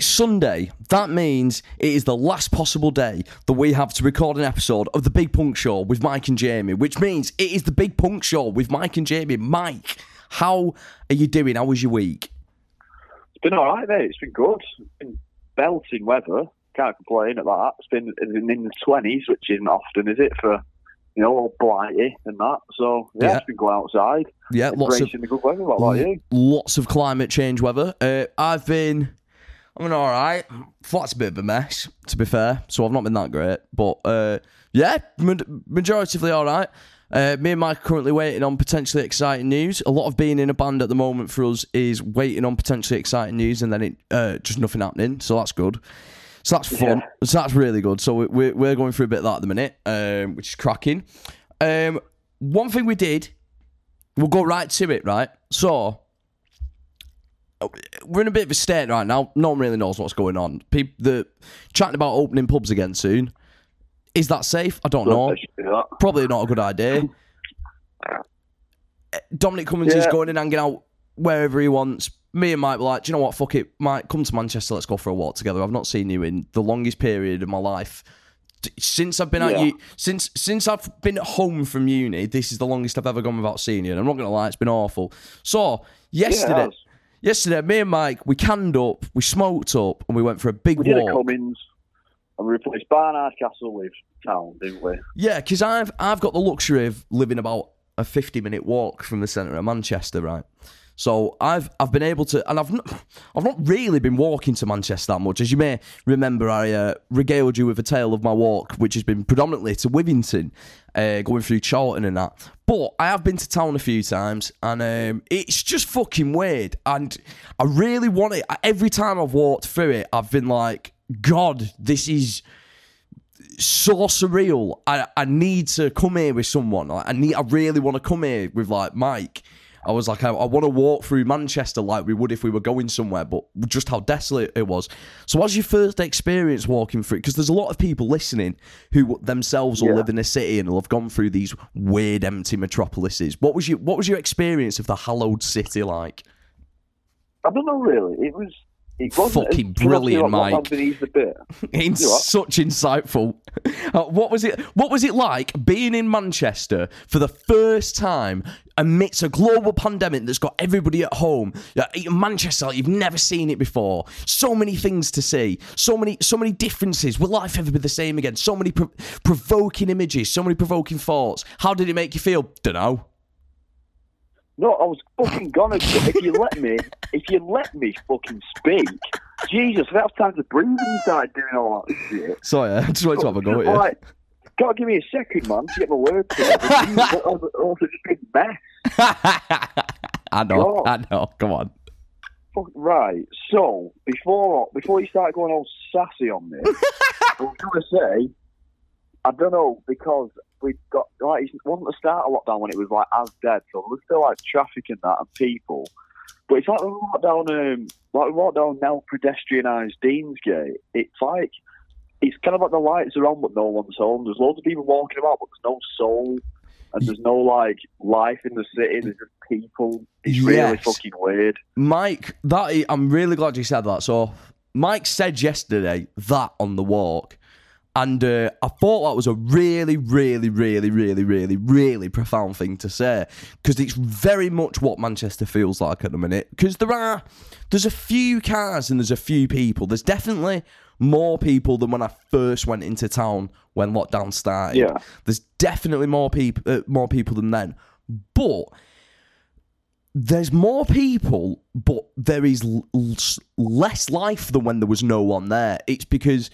It's Sunday. That means it is the last possible day that we have to record an episode of the Big Punk Show with Mike and Jamie, which means it is the Big Punk Show with Mike and Jamie. Mike, how are you doing? How was your week? It's been all right, mate. It's been good. It's been belting weather. Can't complain at that. It's been in the twenties, which isn't often, is it, for you know, all blighty and that. So yeah, Yeah. it's been going outside. Yeah, lots of the good weather. What about you? lots of climate change weather. Uh, I've been, I mean, all right. Flat's a bit of a mess, to be fair. So I've not been that great, but uh, yeah, ma- majoritively all right. Uh, me and Mike are currently waiting on potentially exciting news. A lot of being in a band at the moment for us is waiting on potentially exciting news, and then it uh, just nothing happening. So that's good. So that's fun. So that's really good. So we- we're we're going through a bit of that at the minute, um, which is cracking. Um, one thing we did We'll go right to it, right? So, we're in a bit of a state right now. No one really knows what's going on. People, the chatting about opening pubs again soon. Is that safe? I don't know. They should do that. Probably not a good idea. Dominic Cummings is Yeah. going and hanging out wherever he wants. Me and Mike were like, do you know what? Fuck it, Mike. Come to Manchester. Let's go for a walk together. I've not seen you in the longest period of my life. Since I've been at Yeah. you, since since I've been home from uni, this is the longest I've ever gone without seeing you. And I'm not gonna lie, it's been awful. So yesterday, has. Yesterday, me and Mike, we canned up, we smoked up, and we went for a big we did a walk. Cummings and we replaced Barnard Castle with Town, didn't we? Yeah, because I've I've got the luxury of living about a fifty minute walk from the centre of Manchester, right? So I've I've been able to, and I've not, I've not really been walking to Manchester that much. As you may remember, I uh, regaled you with a tale of my walk, which has been predominantly to Withington, uh, going through Chorlton and that. But I have been to town a few times, and um, it's just fucking weird. And I really want it. Every time I've walked through it, I've been like, God, this is so surreal. I I need to come here with someone. Like, I need. I really want to come here with like Mike. I was like, I, I want to walk through Manchester like we would if we were going somewhere, but just how desolate it was. So, what's your first experience walking through? Because there's a lot of people listening who themselves will Yeah. live in a city and will have gone through these weird, empty metropolises. What was your What was your experience of the hallowed city like? I don't know really. It was. It wasn't Fucking do you want to see brilliant, Mike. Beneath the bit. It's You what? such insightful. Uh, what was it? What was it like being in Manchester for the first time amidst a global pandemic that's got everybody at home? In Manchester, like you've never seen it before. So many things to see. So many, so many differences. Will life ever be the same again? So many pro- provoking images. So many provoking thoughts. How did it make you feel? Don't know. No, I was fucking gonna. if you let me, if you let me fucking speak, Jesus, have time to breathe and start doing all that shit. Sorry, I just wanted to have a go at you. Like, gotta give me a second, man, to get my words together. Jesus, that was that was a big mess. I know. God. I know. Come on. Fuck, Right. So before before you start going all sassy on me, I was gonna say, I don't know because we got like it wasn't the start of lockdown when it was like as dead, so there was still like traffic and that and people. But it's like when we walked down, um, like we walked down now pedestrianised Deansgate. It's like it's kind of like the lights are on, but no one's home. There's loads of people walking about, but there's no soul. And there's no like life in the city. There's just people. It's really fucking weird. Mike, that is, I'm really glad you said that. So, Mike said yesterday that on the walk, and uh, I thought that was a really, really, really, really, really, really profound thing to say because it's very much what Manchester feels like at the minute. Because there are, there's a few cars and there's a few people. There's definitely more people than when I first went into town when lockdown started. Yeah. There's definitely more people, uh, more people than then, but there's more people, but there is l- l- less life than when there was no one there. It's because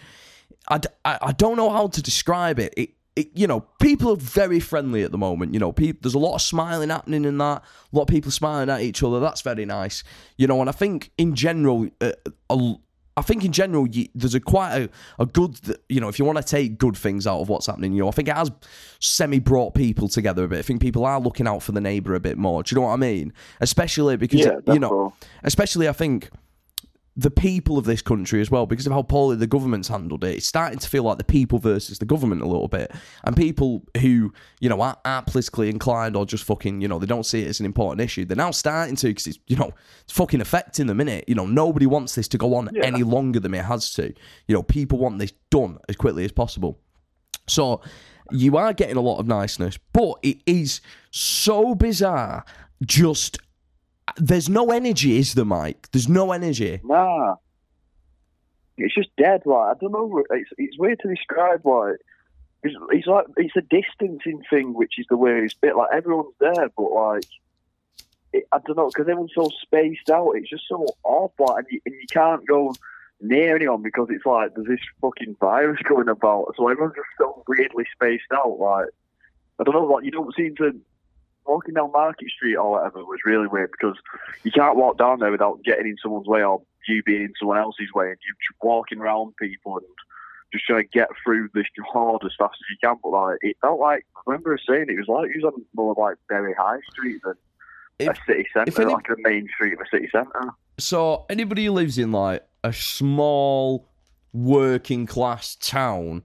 I, I, I don't know how to describe it. It, it. You know, people are very friendly at the moment. You know, people, there's a lot of smiling happening in that. A lot of people smiling at each other. That's very nice. You know, and I think in general, uh, a, I think in general, you, there's a quite a, a good, you know, if you want to take good things out of what's happening, you know, I think it has semi brought people together a bit. I think people are looking out for the neighbour a bit more. Do you know what I mean? Especially because, Yeah, you know, especially I think the people of this country as well because of how poorly the government's handled it. It's starting to feel like the people versus the government a little bit, and people who you know aren't, aren't politically inclined or just fucking you know they don't see it as an important issue. They're now starting to because it's you know it's fucking affecting them. Minute you know nobody wants this to go on Yeah. any longer than it has to. You know people want this done as quickly as possible. So you are getting a lot of niceness, but it is so bizarre. Just there's no energy, is there, Mike? There's no energy. Nah. It's just dead, like, I don't know, it's, it's weird to describe, like, it's, it's like, it's a distancing thing, which is the weirdest bit, like, everyone's there, but, like, it, I don't know, because everyone's so spaced out, it's just so odd, like, and you, and you can't go near anyone because it's like, there's this fucking virus going about, so everyone's just so weirdly spaced out, like, I don't know, like, you don't seem to, walking down Market Street or whatever was really weird because you can't walk down there without getting in someone's way or you being in someone else's way and you just walking around people and just trying to get through this horde as fast as you can. But like it felt like I remember saying it was like it was on more like Bury High Street than If- a city centre, any- like a main street of a city centre. So anybody who lives in like a small working class town,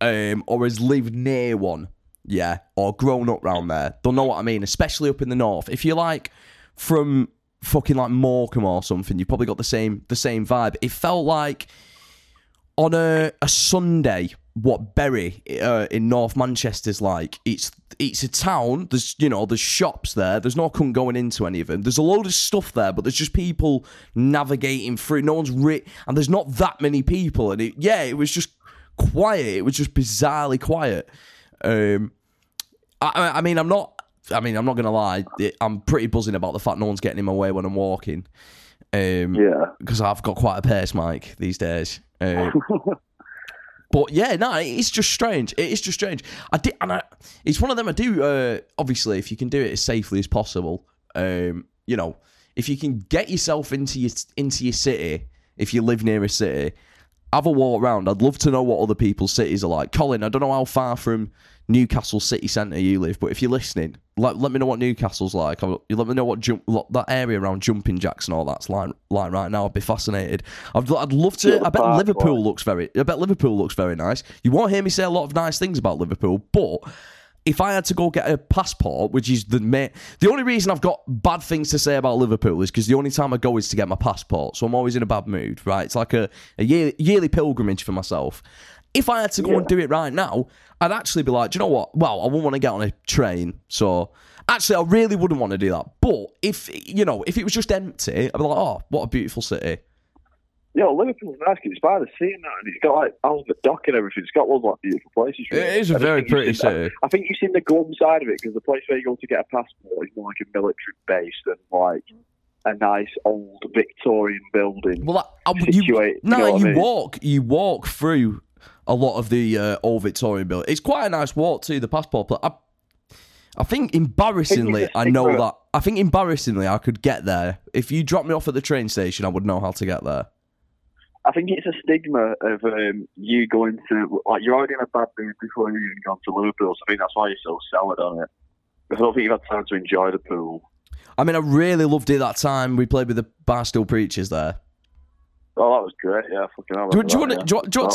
um, or has lived near one, yeah, or grown up round there, they'll know what I mean. Especially up in the north. If you're like from fucking like Morecambe or something, you've probably got the same the same vibe. It felt like on a, a Sunday what Bury uh, in North Manchester's like. It's it's a town. There's you know there's shops there. There's no cunt going into any of them. There's a load of stuff there, but there's just people navigating through. No one's ri- and there's not that many people. And it yeah, it was just quiet. It was just bizarrely quiet. Um, I, I mean I'm not. I mean I'm not gonna lie. I'm pretty buzzing about the fact no one's getting in my way when I'm walking. Um, Yeah. because I've got quite a pace, Mike, these days. Uh, but yeah, no, it's just strange. It is just strange. I did, and I, it's one of them. I do. Uh, obviously, if you can do it as safely as possible, um, you know, if you can get yourself into your into your city, if you live near a city, have a walk around. I'd love to know what other people's cities are like. Colin, I don't know how far from Newcastle city centre you live, but if you're listening, let, let me know what Newcastle's like. I'll- You let me know what jump what that area around Jumping Jacks and all that's like like right now. I'd be fascinated. I'd, I'd love to. I bet Liverpool looks very. I bet Liverpool looks very nice. You won't hear me say a lot of nice things about Liverpool, but if I had to go get a passport, which is the main, the only reason I've got bad things to say about Liverpool is because the only time I go is to get my passport, so I'm always in a bad mood. Right? It's like a, a year, yearly pilgrimage for myself. If I had to go and do it right now, I'd actually be like, do you know what? Well, I wouldn't want to get on a train, so actually, I really wouldn't want to do that. But if you know, if it was just empty, I'd be like, oh, what a beautiful city. Yo, Liverpool's nice 'cause it's by the sea and that, and it's got like Albert Dock and everything. It's got loads of like, beautiful places. It is a I very pretty city. I think you've seen the glum side of it because the place where you go to get a passport is more like a military base than like a nice old Victorian building. Well, I, I, you, Situate- you no, know you, I mean? walk, you walk through a lot of the uh, old Victorian building. It's quite a nice walk to the passport. But I, I think embarrassingly, It's a I know that. I think embarrassingly, I could get there if you dropped me off at the train station. I would know how to get there. I think it's a stigma of um, you going to like you're already in a bad mood before you even gone to Liverpool. So I think that's why you're so soured on it. I don't think you've had time to enjoy the pool. I mean, I really loved it that time we played with the Barstool Preachers there. Oh, that was great. Yeah, fucking hell. Do, do you want to? Do, you- do, you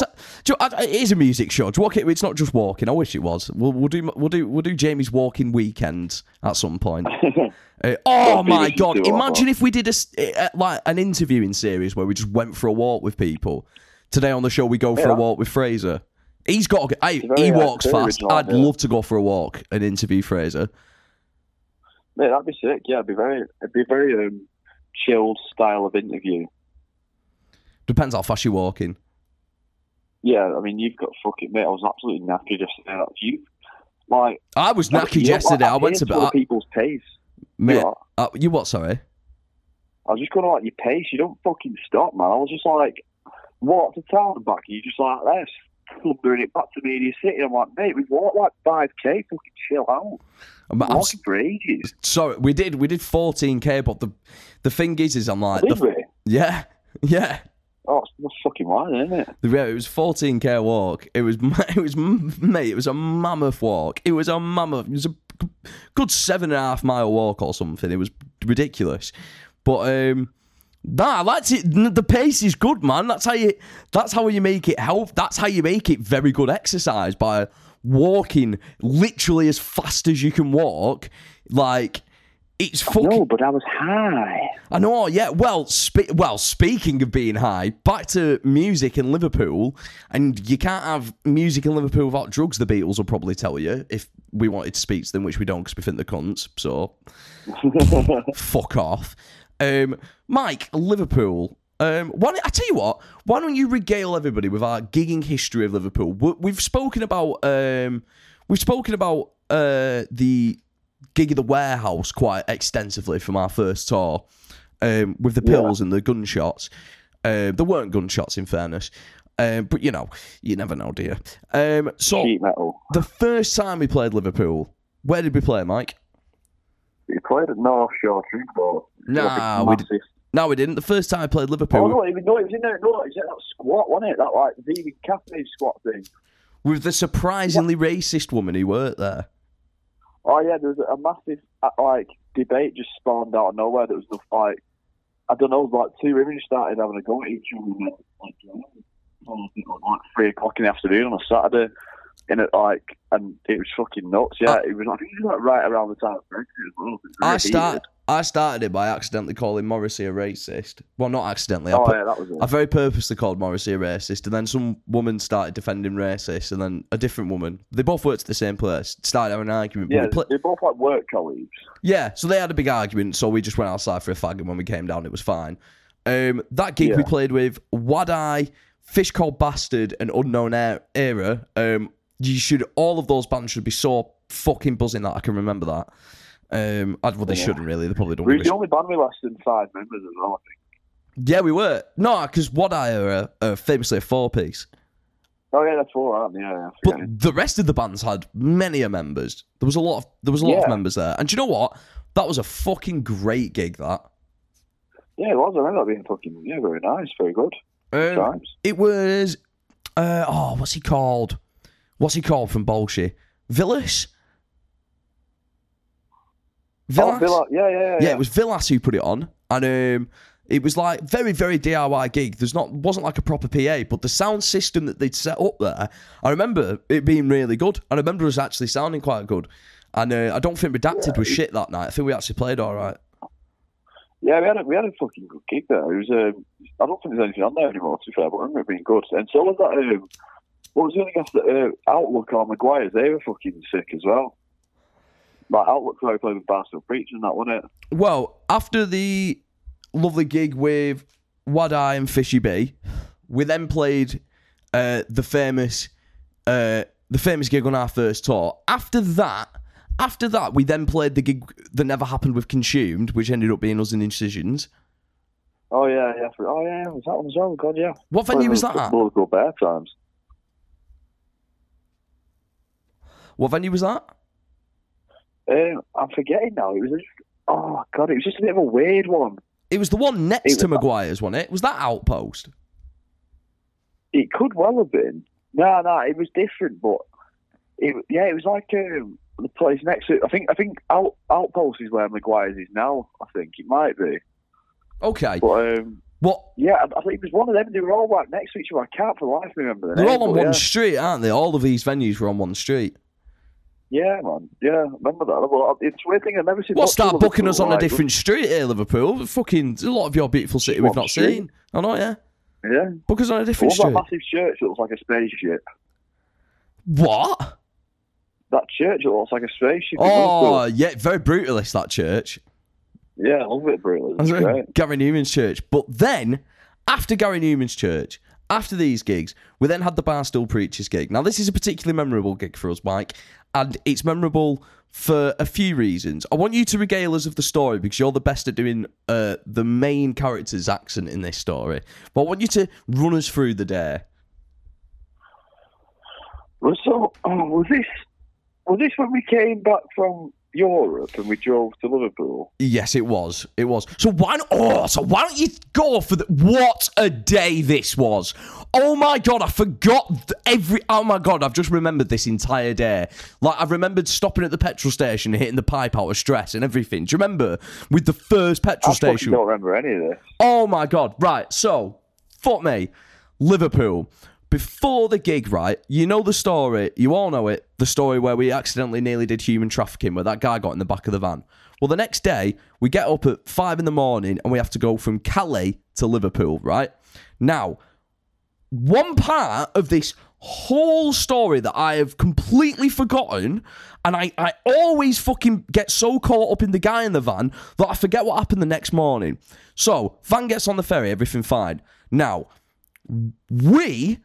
do, you- uh, it is a music show. Do you want it? It's not just walking. I wish it was. We'll, we'll do. We'll do. We'll do Jamie's walking weekend at some point. Uh, oh my god! Imagine if we did a s- uh, like an interviewing series where we just went for a walk with people. Today on the show, we go for a walk with Fraser. He's got. Hey, he walks fast. I'd Yeah. love to go for a walk and interview Fraser. Mate, that'd be sick. Yeah, it'd be very, it'd be a very um, chilled style of interview. Depends how fast you're walking. Yeah, I mean, you've got fucking mate. I was absolutely knackered yesterday. Like, You like I was you knackered know, yesterday. like, I went to bed. people's pace. Mate, You, uh, you what? Sorry. I was just going to like your pace. You don't fucking stop, man. I was just like, walk to town and back. And you just like this, thundering it back to Media City. I'm like, mate, we've walked like five k. Fucking chill out. I'm, I'm, Walking for ages. sorry, we did. We did 14k, but the the thing is, is I'm like, Did the, we? yeah, yeah. Oh, it's fucking lying, isn't it? Yeah, it was 14k walk. It was it was mate. It was a mammoth walk. It was a mammoth. It was a good seven and a half mile walk or something. It was ridiculous. But um, Nah, that's it. The pace is good, man. That's how you. That's how you make it help. That's how you make it very good exercise by walking literally as fast as you can walk. Like it's fucking. No, but I was high. I know. Yeah. Well, spe- well. Speaking of being high, back to music in Liverpool, and you can't have music in Liverpool without drugs. The Beatles will probably tell you if we wanted to speak to them, which we don't because we think they're cunts. So fuck off. Um, Mike, Liverpool. Um, why I tell you what, why don't you regale everybody with our gigging history of Liverpool? We- We've spoken about um, we've spoken about uh, the gig of the warehouse quite extensively from our first tour um, with the pills and the gunshots. Uh, there weren't gunshots, in fairness, um, but you know, you never know, dear. Um, so metal. the first time we played Liverpool, where did we play, Mike? We played at North Shore Trinport. Nah, we massive. No, we didn't. The first time I played Liverpool, Oh no, it was, no, it was in there. No, it was in that squat, wasn't it? That like the cafe squat thing. with the surprisingly racist woman who worked there. Oh yeah, there was a massive uh, like debate just spawned out of nowhere. That was just like I don't know, like two women started having a go at each other like, like, three o'clock in the afternoon on a Saturday. In it like, and it was fucking nuts. Yeah, it was. I it was like right around the time of Brexit as well. Was I really start. heated. I started it by accidentally calling Morrissey a racist. Well, not accidentally. I, Oh put- yeah, that was it. I very purposely called Morrissey a racist, and then some woman started defending racist, and then a different woman. They both worked at the same place. Started having an argument. Yeah, we pla- they're both like work colleagues. yeah. So they had a big argument. So we just went outside for a fag, and when we came down, it was fine. Um, that gig we played with Wadeye, Fish Called Bastard, and Unknown Era- Era. Um, you should all of those bands should be so fucking buzzing that I can remember that. Um, I, well, they Yeah. shouldn't really. They probably don't. Were the only band with less than five members as well. I think. Yeah, we were. No, because What I are uh, uh, famously a four piece. Oh yeah, that's four, aren't they? Yeah, yeah. But the rest of the bands had many a members. There was a lot of there was a lot of members there. And do you know what? That was a fucking great gig that. yeah, it was. I remember that being fucking yeah, very nice, very good. Um, it was uh, oh, what's he called? What's he called from Bolshe? Villas? Oh, Villa, yeah, yeah, yeah. yeah, it was Villas who put it on, and um, it was like very, very DIY gig. There's not wasn't like a proper PA, but the sound system that they'd set up there, I remember it being really good. I remember us actually sounding quite good, and uh, I don't think Redacted was shit that night. I think we actually played all right. Yeah, we had a, we had a fucking good gig there. It was. Um, I don't think there's anything on there anymore, to be fair, but I remember it being good. And so was that. Um, what was the other guys that uh, Outlook or Maguire's? They were fucking sick as well. Like Outlook, we played with Barstool Preach and that, wasn't it? Well, after the lovely gig with Wadeye and Fishy B, we then played uh, the famous uh, the famous gig on our first tour. After that, after that, we then played the gig that never happened with Consumed, which ended up being us in Incisions. Oh yeah, yeah. Oh yeah, was that one as well? God, yeah. What venue was that at? Local bear times. What venue was that? Um, I'm forgetting now. It was just, oh god, it was just a bit of a weird one. It was the one next It to was- Maguire's, wasn't it? Was that Outpost? It could well have been. No, no, it was different, but it yeah, it was like um, the place next to. I think I think Out, Outpost is where Maguire's is now. I think it might be, Okay. but um, What? yeah, I, I think it was one of them. They were all right next to each other. I can't for life remember the They're name, all on one yeah. street, aren't they? All of these venues were on one street. Yeah, man. Yeah, remember that. Well, it's a weird thing. I've never seen. What much start booking us on a Liverpool, like, different street here, Liverpool? Fucking a lot of your beautiful city we've not street? seen. I know, yeah. Yeah. Book us on a different What different was that massive church that looks like a spaceship? What? That church that looks like a spaceship. Oh, yeah, very brutalist that church. yeah, I love it, really. That's It's great. Gary Numan's church. But then, after Gary Numan's church, after these gigs, we then had the Barstool Preachers gig. Now, this is a particularly memorable gig for us, Mike, and it's memorable for a few reasons. I want you to regale us of the story because you're the best at doing uh, the main character's accent in this story. But I want you to run us through the day. Well, so oh, was this was this when we came back from Europe and we drove to Liverpool? Yes, it was. It was. So why? Not, oh, so why don't you go for the? What a day this was! Oh my god, I forgot every. Oh my god, I've just remembered this entire day. Like I've remembered stopping at the petrol station and hitting the pipe out of stress and everything. Do you remember with the first petrol I station? don't remember any of this. Oh my god! Right. So, fuck me, Liverpool. Before the gig, right? You know the story. You all know it. The story where we accidentally nearly did human trafficking, where that guy got in the back of the van. Well, the next day we get up at five in the morning and we have to go from Calais to Liverpool. Right now, one part of this whole story that I have completely forgotten, and I, I always fucking get so caught up in the guy in the van that I forget what happened the next morning. So, van gets on the ferry, everything fine. Now, we,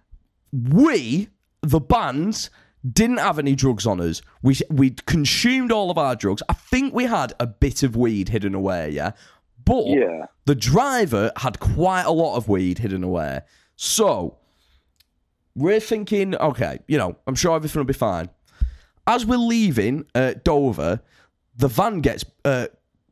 we, the bands, didn't have any drugs on us. We we consumed all of our drugs. I think we had a bit of weed hidden away, yeah. But Yeah. the driver had quite a lot of weed hidden away. So we're thinking, okay, you know, I'm sure everything will be fine. As we're leaving uh, Dover, the van gets uh,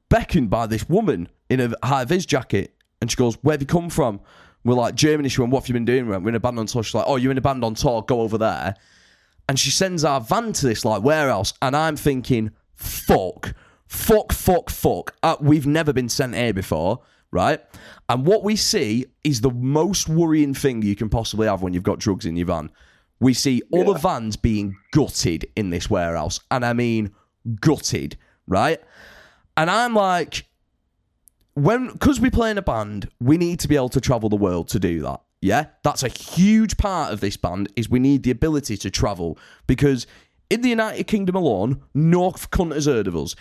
beckoned by this woman in a high vis jacket, and she goes, "Where have you come from?" We're like, "Germany." She went, "What have you been doing?" We went, We're in a band on tour. She's like, "Oh, you're in a band on tour. Go over there." And she sends our van to this like warehouse, and I'm thinking, "Fuck, fuck, fuck, fuck." Uh, we've never been sent here before, right? And what we see is the most worrying thing you can possibly have when you've got drugs in your van. We see all the vans being gutted in this warehouse, and I mean gutted, right? And I'm like, when because we play in a band, we need to be able to travel the world to do that. Yeah, that's a huge part of this band. Is we need the ability to travel because in the United Kingdom alone, no cunt has heard of us.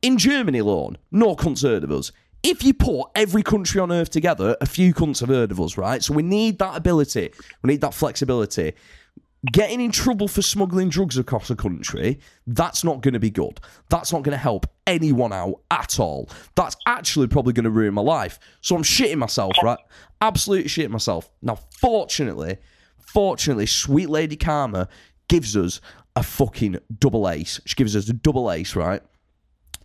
In Germany alone, no cunts heard of us. If you put every country on earth together, a few cunts have heard of us, right? So we need that ability. We need that flexibility getting in trouble for smuggling drugs across a country, that's not going to be good. That's not going to help anyone out at all. That's actually probably going to ruin my life. So I'm shitting myself, right? Absolutely shitting myself. Now, fortunately, fortunately, sweet lady Karma gives us a fucking double ace. She gives us a double ace, right?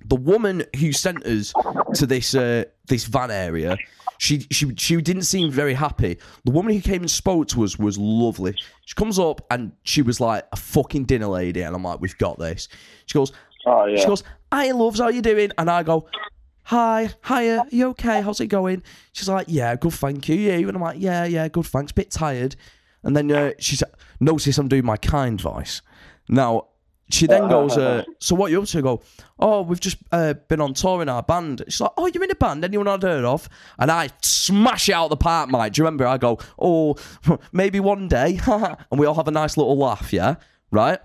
the woman who sent us to this uh, this van area, she she she didn't seem very happy. The woman who came and spoke to us was lovely. She comes up and she was like a fucking dinner lady, and I'm like, we've got this. She goes, Oh yeah. she goes, "Hi, loves, how you doing?" And I go, "Hi, hiya, you okay? How's it going?" She's like, "Yeah, good, thank you." You? And I'm like, "Yeah, yeah, good, thanks. Bit tired." And then uh, she said, "Notice I'm doing my kind voice." Now she then goes, uh, "So what you up to?" I go, "Oh, we've just uh, been on tour in our band." She's like, "Oh, you're in a band? Anyone I'd heard of?" And I smash it out the park, mate. Do you remember? I go, "Oh, maybe one day," and we all have a nice little laugh, yeah, right.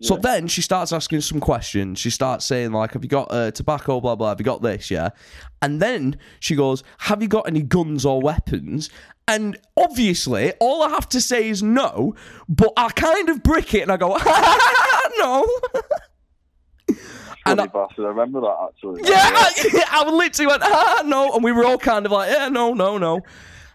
So then she starts asking some questions. She starts saying like, "Have you got uh, tobacco? Blah blah. Have you got this? Yeah." And then she goes, "Have you got any guns or weapons?" And obviously, all I have to say is no. But I kind of brick it and I go, "No." Funny bastard. I remember that actually. Yeah, I, I literally went, ah, no. And we were all kind of like, yeah, no, no, no.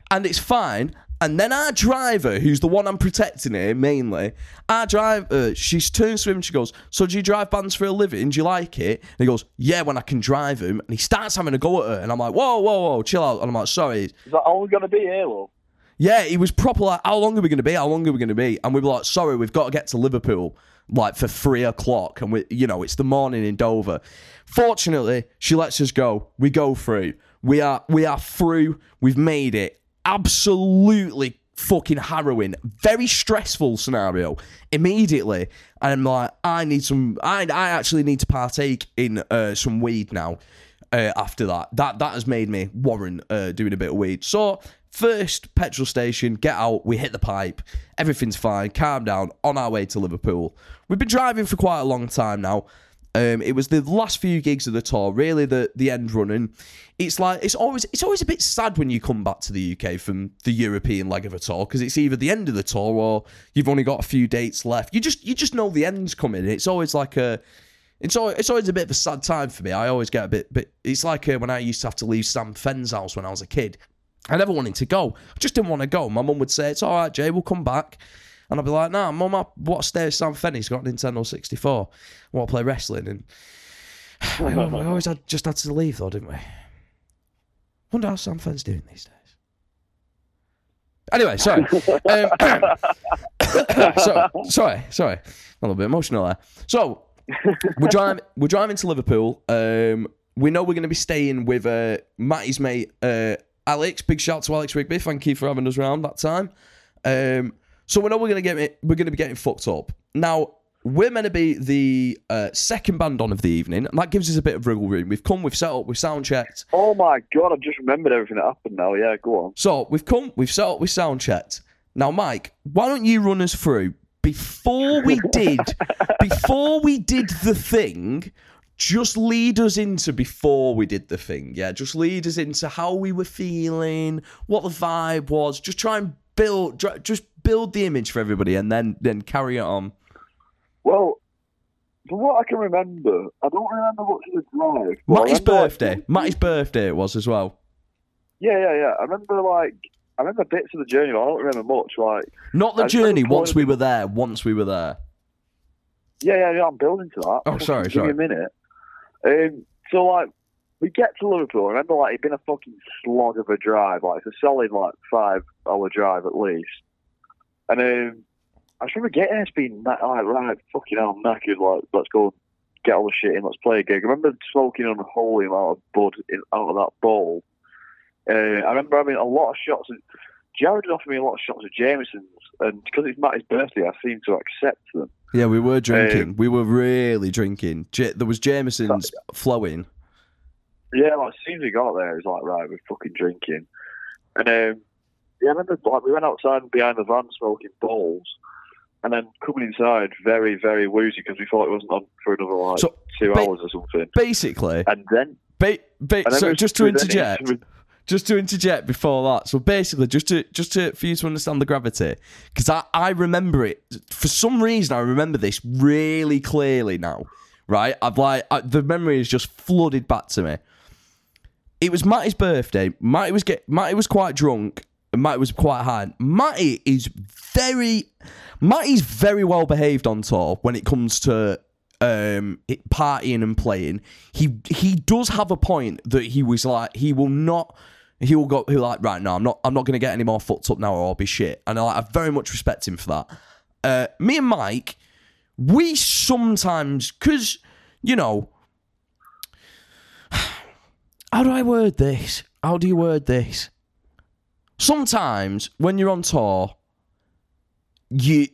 And it's fine. And then our driver, who's the one I'm protecting here mainly, our driver, she turns to him and she goes, So do you drive bands for a living? Do you like it? And he goes, Yeah, when I can drive him. And he starts having a go at her. And I'm like, Whoa, whoa, whoa, chill out. And I'm like, Sorry. Is that only going to be here, Halo? Yeah, he was proper like, How long are we going to be? How long are we going to be? And we were like, Sorry, we've got to get to Liverpool like for three o'clock. And we, you know, it's the morning in Dover. Fortunately, she lets us go. We go through. We are, we are through. We've made it. Absolutely fucking harrowing. Very stressful scenario. Immediately, I'm like, I need some. I, I actually need to partake in uh, some weed now. Uh, after that, that that has made me warrant uh, doing a bit of weed. So first petrol station, get out. We hit the pipe. Everything's fine. Calm down. On our way to Liverpool. We've been driving for quite a long time now. Um, it was the last few gigs of the tour, really the the end running. It's like it's always it's always a bit sad when you come back to the UK from the European leg of a tour because it's either the end of the tour or you've only got a few dates left. You just you just know the end's coming. It's always like a it's always, it's always a bit of a sad time for me. I always get a bit bit. It's like uh, when I used to have to leave Sam Fenn's house when I was a kid. I never wanted to go. I just didn't want to go. My mum would say, "It's all right, Jay. We'll come back." And I'd be like, nah, mum, I stay with Sam Fenn. He's got Nintendo 64. I want to play wrestling. And we, always had, just had to leave though, didn't we? Wonder how Sam Fenn's doing these days. Anyway, sorry. um, so, sorry, sorry. A little bit emotional there. So we're driving. We're driving to Liverpool. Um, we know we're going to be staying with uh, Matty's mate uh, Alex. Big shout to Alex Rigby. Thank you for having us round that time. Um, so we know we're going to get. We're going to be getting fucked up now. We're meant to be the uh, second band on of the evening, and that gives us a bit of wriggle room. We've come, we've set up, we've sound checked. Oh my god, I've just remembered everything that happened now. Yeah, go on. So we've come, we've set up, we've sound checked. Now, Mike, why don't you run us through before we did, before we did the thing? Just lead us into before we did the thing, yeah. Just lead us into how we were feeling, what the vibe was. Just try and build, just build the image for everybody, and then then carry it on. Well, from what I can remember, I don't remember of the drive. but Matty's like, birthday, Matty's birthday it was as well. Yeah, yeah, yeah. I remember like I remember bits of the journey, but I don't remember much. Like, Not the journey. Once we were there, once we were there. yeah, yeah, yeah. I'm building to that. Oh, sorry, Give sorry. me a minute. Um, so like, we get to Liverpool. I remember like it'd been a fucking slog of a drive. Like it's a solid like five hour drive at least. And um, I just remember getting just being like, right, fucking hell, I'm knackered. Like, let's go get all the shit in. Let's play a gig. I remember smoking an unholy amount of bud in, out of that bowl. Uh, I remember having a lot of shots. Of, Jared had offered me a lot of shots of Jameson's, and because it's Matty's birthday, I seemed to accept them. Yeah, we were Um, drinking. we were really drinking. J- there was Jameson's flowing. Yeah, like, as soon as we got there, it was like, right, we're fucking drinking. And um, yeah, I remember like we went outside behind the van smoking bowls, and then coming inside very, very woozy because we thought it wasn't on for another like So, two ba- hours or something. Basically, And then, ba- ba- and then so just to interject, just to interject before that. So basically, just to just to for you to understand the gravity, because I I remember it for some reason. I remember this really clearly now. Right, I've like I, the memory is just flooded back to me. It was Matty's birthday. Matty was get Matty was quite drunk. And Matty was quite high. Matty is very Matty's very well behaved on tour when it comes to um partying and playing. He he does have a point that he was like he will not he will go he'll like right now I'm not I'm not gonna get any more fucked up now or I'll be shit. And I, I very much respect him for that. Uh, me and Mike, we sometimes because you know how do I word this? How do you word this? Sometimes when you're on tour, you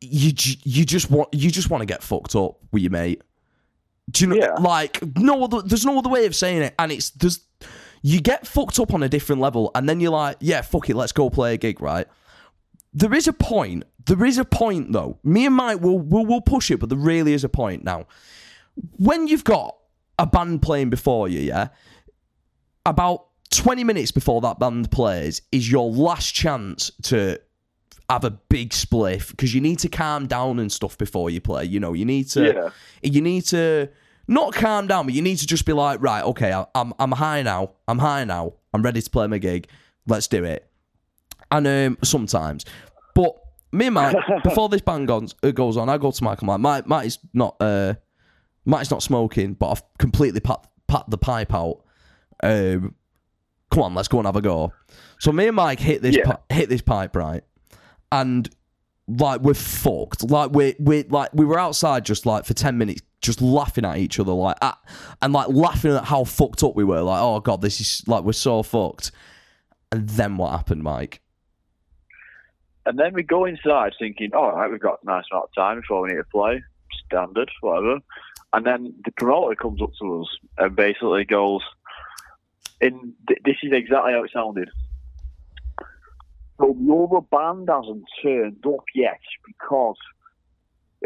you you just want you just want to get fucked up with your mate. Do you know? Yeah. Like no other. There's no other way of saying it, and it's there's you get fucked up on a different level, and then you're like, yeah, fuck it, let's go play a gig, right? There is a point. There is a point though. Me and Mike will will will push it, but there really is a point now. When you've got a band playing before you, yeah, about 20 minutes before that band plays is your last chance to have a big spliff because you need to calm down and stuff before you play. You know, you need to Yeah. you need to not calm down, but you need to just be like, right, okay, I- I'm I'm high now. I'm high now. I'm ready to play my gig. Let's do it. And um, sometimes, but me and Mike, before this band goes, uh, goes on, I go to Mike. I'm like, Mike, Mike is not uh, Mike's not smoking, but I've completely pat pat the pipe out. Um, come on, let's go and have a go. So me and Mike hit this Yeah. hit this pipe right, and like we're fucked. Like we we like we were outside just like for ten minutes, just laughing at each other, like at, and like laughing at how fucked up we were. Like oh god, this is like we're so fucked. And then what happened, Mike? And then we go inside thinking, all right, we've got a nice amount of time before we need to play. Standard, whatever. And then the promoter comes up to us and basically goes, in th- this is exactly how it sounded. So the other band hasn't turned up yet because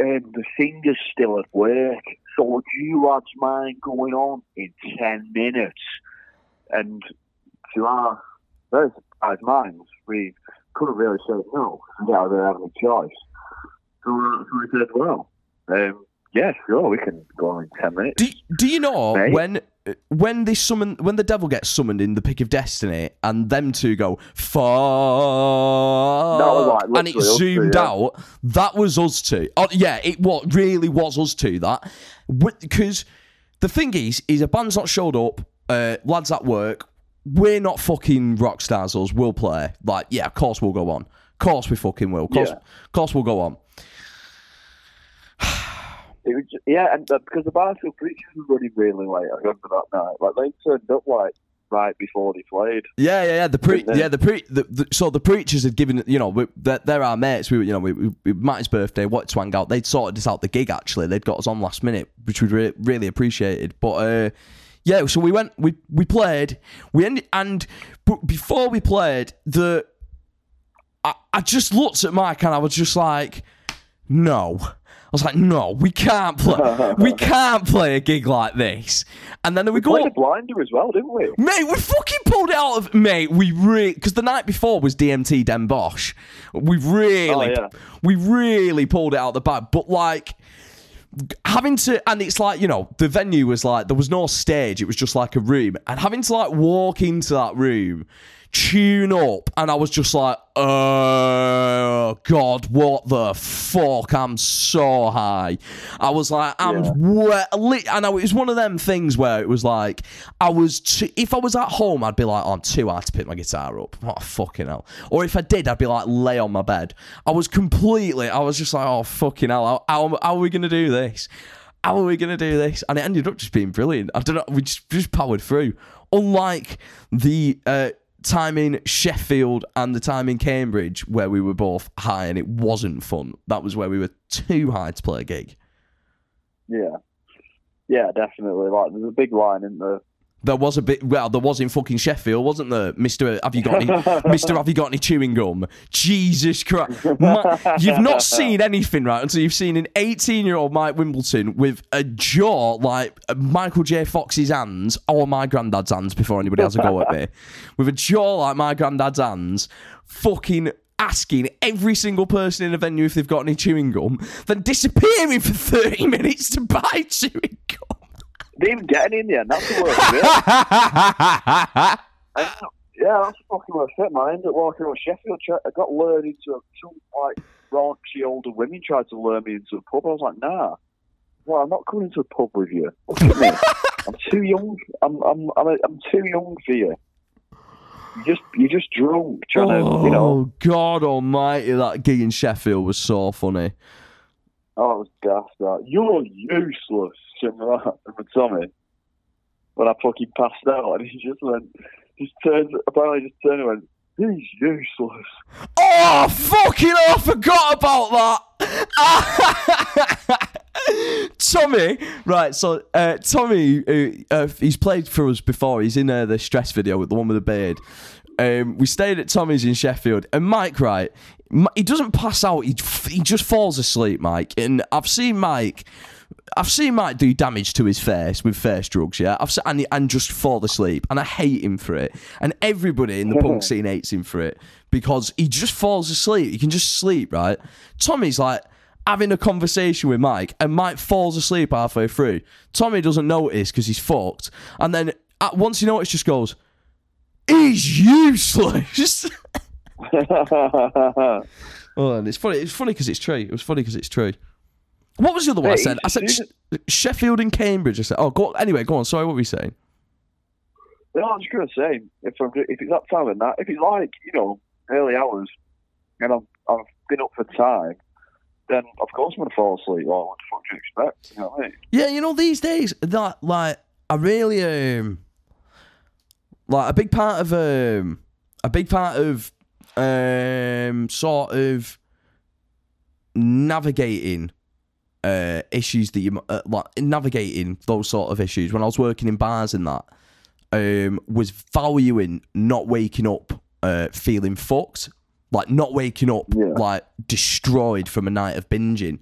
um, the singer's still at work. So would you lads mind going on in 10 minutes? And to our very surprised minds, we couldn't really say no. Now we didn't have any choice. So, uh, so we said, well, um, yeah, sure, we can go on in 10 minutes. Do do you know Mate? when when they summon when the devil gets summoned in the pick of destiny and them two go fuck was like and it us two, zoomed yeah. out that was us two. Oh yeah, it what really was us two that because the thing is, is a band's not showed up. Uh, lads at work, we're not fucking rock stars. Us, we'll play. Like, yeah, of course we'll go on. Of course we fucking will. Of course, Yeah. course we'll go on. It was just, yeah, and uh, because the Barfield preachers were running really late. I remember that night. Like they turned up like right before they played. Yeah, yeah, yeah. The pre, yeah, the pre. The, the, so the preachers had given, you know, we, they're, they're our mates. We, were, you know, we, we, birthday, what to hang out. They'd sorted us out the gig. Actually, they'd got us on last minute, which we re- really appreciated. But uh, yeah, so we went, we we played, we ended, and but before we played, the I, I just looked at Mike and I was just like, no. I was like, no, we can't play. we can't play a gig like this. And then we go Played a blinder as well, didn't we? Mate, we fucking pulled it out of mate. We really because the night before was DMT Den Bosch. We really, Oh, yeah. we really pulled it out the bag. But like having to, and it's like you know the venue was like there was no stage. It was just like a room, and having to like walk into that room, tune up, and I was just like, oh god, what the fuck? I'm so high. I was like, I'm Yeah. wet, lit, and I, it was one of them things where it was like, I was, too, if I was at home, I'd be like, oh, I'm too hard to pick my guitar up. What fucking hell? Or if I did, I'd be like, lay on my bed. I was completely, I was just like, oh, fucking hell, how, how, how are we going to do this? How are we going to do this? And it ended up just being brilliant. I don't know, we just, just powered through. Unlike the, uh, time in Sheffield and the time in Cambridge where we were both high and it wasn't fun. That was where we were too high to play a gig. Yeah, yeah, definitely. Like there's a big line in the. There was a bit. Well, there was in fucking Sheffield, wasn't there, Mister? Have you got any, Mister? Have you got any chewing gum? Jesus Christ! Ma- you've not seen anything right until you've seen an 18-year-old Mike Wimbledon with a jaw like Michael J. Fox's hands or my granddad's hands. Before anybody has a go at me, with a jaw like my granddad's hands, fucking. Asking every single person in a venue if they've got any chewing gum, then disappearing for 30 minutes to buy chewing didn't get in the end. That's the worst bit. Yeah, that's fucking worst bit, man. I ended up walking around Sheffield. I got lured into a, some like raunchy older women tried to lure me into a pub. I was like, nah. Well, I'm not coming to a pub with you. Look at me. I'm too young. I'm I'm I'm, a, I'm too young for you. You just you're just drunk trying to you oh, know. Oh God Almighty! That gig in Sheffield was so funny. Oh, it was gas that. You're useless, that from Tommy. When I fucking passed out, and he just went, just turned, apparently just turned and went, he's useless. Oh fucking! I forgot about that. Tommy, right? So uh, Tommy, uh, he's played for us before. He's in uh, the stress video with the one with the beard. Um, we stayed at Tommy's in Sheffield, and Mike, right? He doesn't pass out. He he just falls asleep, Mike. And I've seen Mike. I've seen Mike do damage to his face with face drugs, yeah. I've and, and just fall asleep, and I hate him for it. And everybody in the punk scene hates him for it because he just falls asleep. He can just sleep, right? Tommy's like having a conversation with Mike, and Mike falls asleep halfway through. Tommy doesn't notice because he's fucked, and then at, once he notices, just goes, "He's useless." oh, and it's funny. It's funny because it's true. It was funny because it's true. What was the other one I said? I said Sh- Sheffield and Cambridge. I said, oh, go anyway. Go on. Sorry, what were you saying? no, I'm just gonna say, if I'm, if it's that time of night, if it's like you know early hours, and I've I've been up for time, then of course I'm gonna fall asleep. Well, what the fuck do you expect? You know what I mean? Yeah, you know, these days that like I really um like a big part of um a big part of um sort of navigating uh issues that you uh, like navigating those sort of issues when I was working in bars and that um was valuing not waking up uh feeling fucked like not waking up Yeah. like destroyed from a night of binging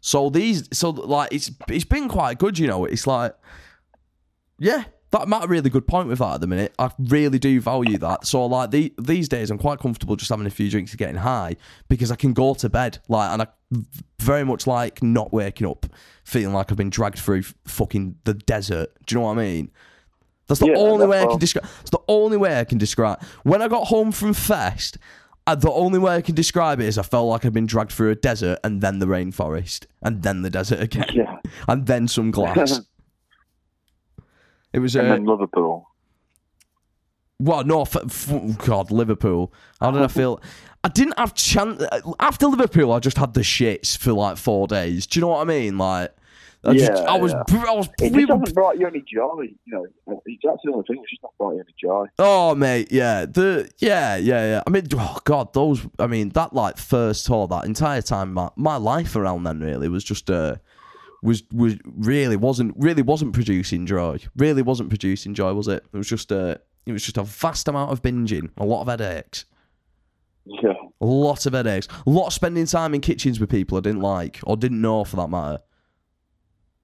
so these, so like it's it's been quite good, you know. It's like, yeah, that a really good point with that at the minute. I really do value that. So like the, these days, I'm quite comfortable just having a few drinks and getting high because I can go to bed like, and I very much like not waking up feeling like I've been dragged through fucking the desert. Do you know what I mean? That's the Yeah, only way I can describe. It's the only way I can describe. When I got home from Fest, uh, the only way I can describe it is I felt like I'd been dragged through a desert and then the rainforest and then the desert again Yeah. and then some glass. It was and uh, then Liverpool. well, no, f- f- God, Liverpool. How did I feel? I didn't have chance after Liverpool. I just had the shits for like four days. Do you know what I mean? Like, I just, Yeah, I was, yeah. I was. It just hasn't brought you any joy. You know, that's the only thing. It's just not brought you any joy. Oh mate, yeah, the yeah, yeah, yeah. I mean, oh god, those. I mean, that like first tour, that entire time, my, my life around then really was just uh, was was really wasn't really wasn't producing joy. Really wasn't producing joy, was it? It was just uh, it was just a vast amount of binging, a lot of headaches, Yeah. a lot of headaches, a lot of spending time in kitchens with people I didn't like or didn't know for that matter.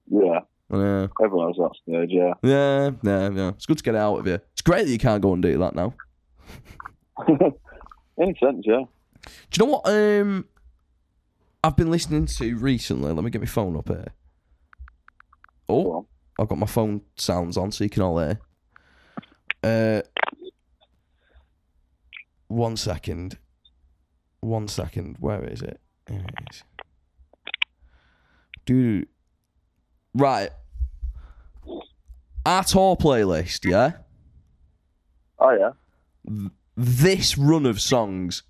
Yeah. Yeah, Everyone's at that stage, yeah. yeah, yeah, yeah. It's good to get it out of you. It's great that you can't go and do that now. In a sense, yeah. Do you know what um I've been listening to recently? Let me get my phone up here. Oh. I've got my phone sounds on so you can all hear. Uh one second. One second. Where is it? There it is. Dude. Right. Our tour playlist, yeah? Oh, yeah. this run of songs,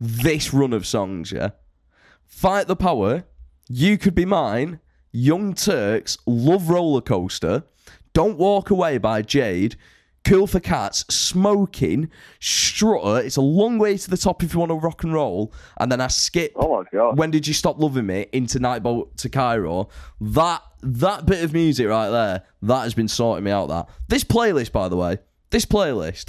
this run of songs, yeah. Fight the Power, You Could Be Mine, Young Turks, Love Roller Coaster, Don't Walk Away by Jade, Cool for Cats, Smoking, Strutter. It's a long way to the top if you want to rock and roll. And then I skip Oh, my God. when did you stop loving me into Nightboat to Cairo? That that bit of music right there, that has been sorting me out. That this playlist, by the way, this playlist,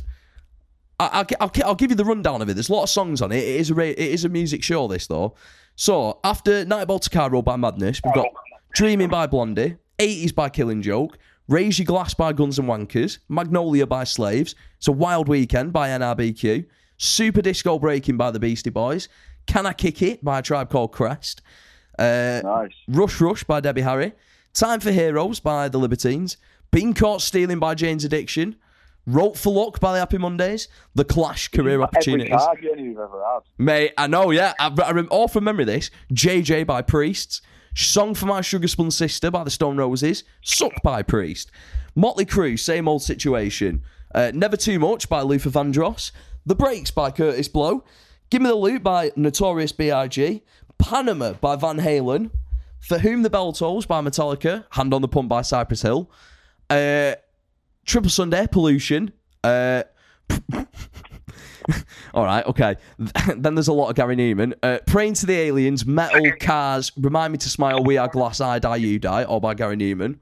I, I'll, I'll, I'll give you the rundown of it. There's a lot of songs on it. It is a it is a music show. This though. So after Nightboat to Cairo by Madness, we've got oh. Dreaming by Blondie, 80s by Killing Joke. Raise Your Glass by Guns and Wankers, Magnolia by Slaves, It's a Wild Weekend by NRBQ, Super Disco Breaking by the Beastie Boys, Can I Kick It by a Tribe Called Quest, uh, Nice. Rush Rush by Debbie Harry, Time for Heroes by The Libertines, Being Caught Stealing by Jane's Addiction, Rope for Luck by the Happy Mondays, The Clash Career Every Opportunities. car journey you've ever had. Mate, I know, yeah. I, I rem- all from memory this. JJ by Priests. Song for My Sugar Spun Sister by the Stone Roses. Suck by Priest. Motley Crue, Same Old Situation. Uh, Never Too Much by Luther Vandross. The Breaks by Kurtis Blow. Give Me the Loot by Notorious B.I.G. Panama by Van Halen. For Whom the Bell Tolls by Metallica. Hand on the Pump by Cypress Hill. Uh, Triple Sunday, Pollution. Uh, all right, okay. then there's a lot of Gary Numan. Uh, Praying to the Aliens, Metal, Cars, Remind Me to Smile, We Are Glass Eyed, I Die, You Die, all by Gary Numan.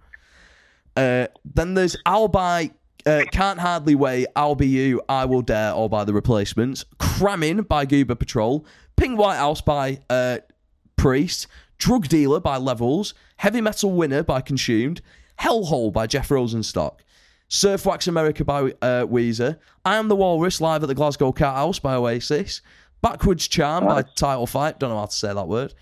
Uh, then there's I'll by uh, Can't Hardly Wait, I'll Be You, I Will Dare, all by The Replacements. Cramming by Goober Patrol. Pink White House by uh, Priest. Drug Dealer by Levels. Heavy Metal Winner by Consumed. Hellhole by Jeff Rosenstock. Surf Wax America by uh, Weezer. I Am the Walrus live at the Glasgow Cat House by Oasis. Backwards Charm by Title Fight. Don't know how to say that word.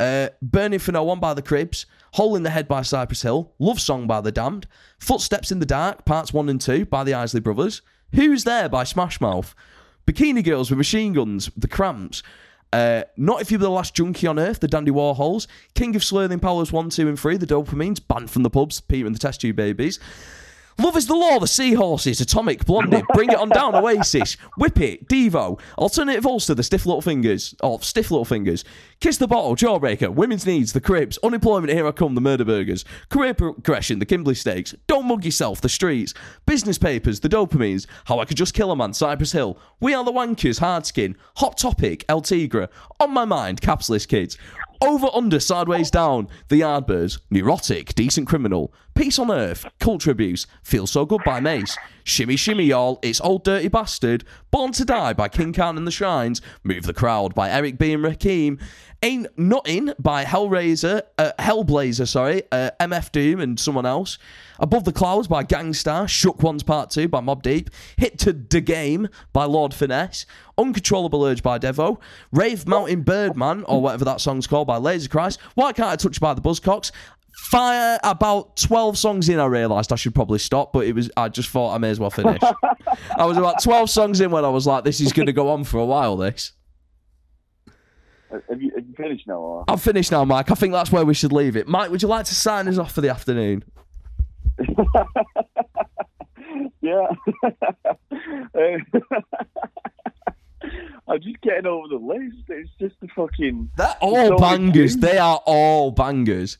Uh, Burning for No One by The Cribs. Hole in the Head by Cypress Hill. Love Song by The Damned. Footsteps in the Dark, parts 1 and 2 by the Isley Brothers. Who's There by Smash Mouth. Bikini Girls with Machine Guns, The Cramps. Uh, Not If You Were the Last Junkie on Earth, The Dandy Warhols. King of Slurling Powers 1, 2, and 3, The Dopamines. Banned from the pubs, Peter and the Test Tube Babies. Love is the Law, The Seahorses, Atomic, Blondie, Bring It On Down, Oasis, Whip It, Devo, Alternative Ulster, The Stiff Little Fingers, or Stiff Little Fingers, Kiss the Bottle, Jawbreaker, Women's Needs, The Cribs, Unemployment, Here I Come, The Murder Burgers, Career Progression, The Kimberly Steaks, Don't Mug Yourself, The Streets, Business Papers, The Dopamines, How I Could Just Kill a Man, Cypress Hill, We Are the Wankers, Hardskin, Hot Topic, Le Tigre, On My Mind, Capitalist Kids, over under, sideways down, the Yardbirds, neurotic, decent criminal, peace on earth, culture abuse, feel so good by Mase, shimmy shimmy y'all, it's old dirty bastard, born to die by King Khan and the Shrines, move the crowd by Eric B and Rakim, ain't nothing by Hellraiser, uh, Hellblazer, sorry, uh, MF Doom and someone else, above the clouds by Gang Starr, shook ones part two by Mobb Deep, hit to the game by Lord Finesse, Uncontrollable Urge by Devo, Rave Mountain Birdman, or whatever that song's called by Laser Christ, Why Can't I Touch by the Buzzcocks, Fire about 12 songs in, I realised I should probably stop, but it was I just thought I may as well finish. I was about 12 songs in when I was like, this is going to go on for a while, this. Have you, have you finished now? Or? I'm finished now, Mike. I think that's where we should leave it. Mike, would you like to sign us off for the afternoon? Yeah. I'm just getting over the list. It's just the fucking. They're all so bangers. They are all bangers.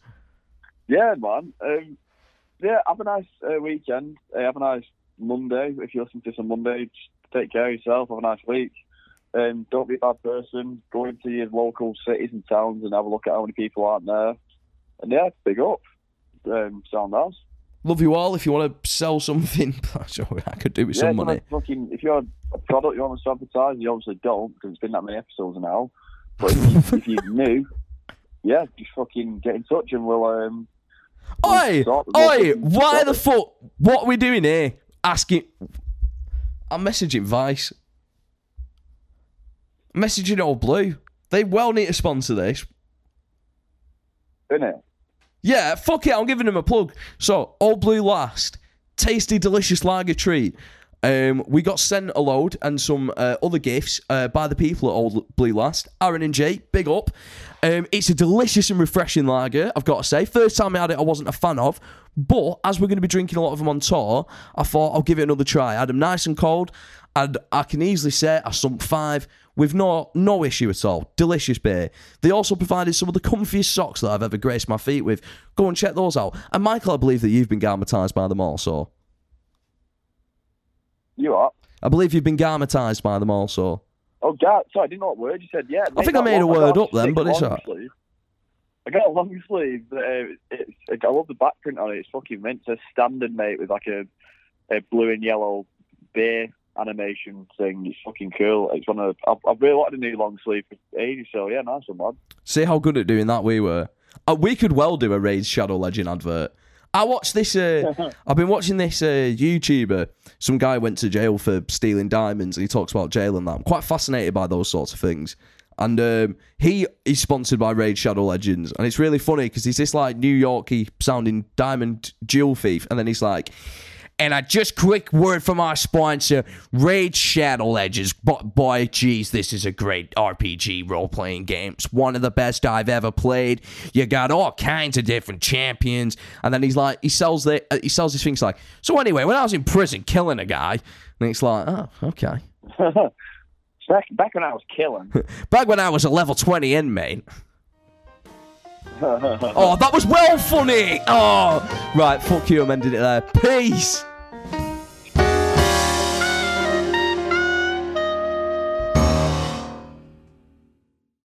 Yeah, man. Um, yeah, have a nice uh, weekend. Uh, have a nice Monday. If you listen to this on Monday, just take care of yourself. Have a nice week. Um, don't be a bad person. Go into your local cities and towns and have a look at how many people aren't there. And yeah, big up. Um, sound nice. Love you all. If you want to sell something, I could do with yeah, some money. Fucking, if you're a product you want to advertise, you obviously don't because it's been that many episodes now. But if, you, if you're new, yeah, just fucking get in touch and we'll. Um, Oi, the oi, why the fuck? What are we doing here? Asking. I'm messaging Vice. Messaging Old Blue. They well need to sponsor this. Innit? Yeah, fuck it, I'm giving them a plug. So, Old Blue Last, tasty, delicious lager treat. Um, we got sent a load and some uh, other gifts uh, by the people at Old Blue Last. Aaron and Jay, big up. Um, it's a delicious and refreshing lager, I've got to say. First time I had it, I wasn't a fan of. But as we're going to be drinking a lot of them on tour, I thought I'll give it another try. I had them nice and cold, and I can easily say I sunk five with no no issue at all. Delicious beer. They also provided some of the comfiest socks that I've ever graced my feet with. Go and check those out. And Michael, I believe that you've been garmatised by them also. You are. I believe you've been garmatised by them also. Oh, God. Sorry, I didn't know what word you said. Yeah. I think I made a word up then, but it's all alright. I got a long sleeve. Uh, it's, I love the back print on it. It's fucking mint. It's a standard, mate, with like a, a blue and yellow beer animation thing. It's fucking cool. It's one of. I've, I've really wanted a new long sleeve for ages. So yeah, nice one, man. See how good at doing that we were. Uh, we could well do a Raid Shadow Legend advert. I watched this. Uh, I've been watching this uh, YouTuber. Some guy went to jail for stealing diamonds, and he talks about jail and that. I'm quite fascinated by those sorts of things. And um, he is sponsored by Raid Shadow Legends, and it's really funny because he's this like New Yorky sounding diamond jewel thief, and then he's like. And I just quick word from our sponsor, Raid Shadow Legends. Bo- boy, geez, this is a great RPG role playing game. It's one of the best I've ever played. You got all kinds of different champions, and then he's like, he sells the, uh, he sells these things like. So anyway, when I was in prison killing a guy, and it's like, oh, okay. back back when I was killing. Back when I was a level twenty inmate. Oh, that was well funny. Oh, right. Fuck you. I'm ending it there. Peace.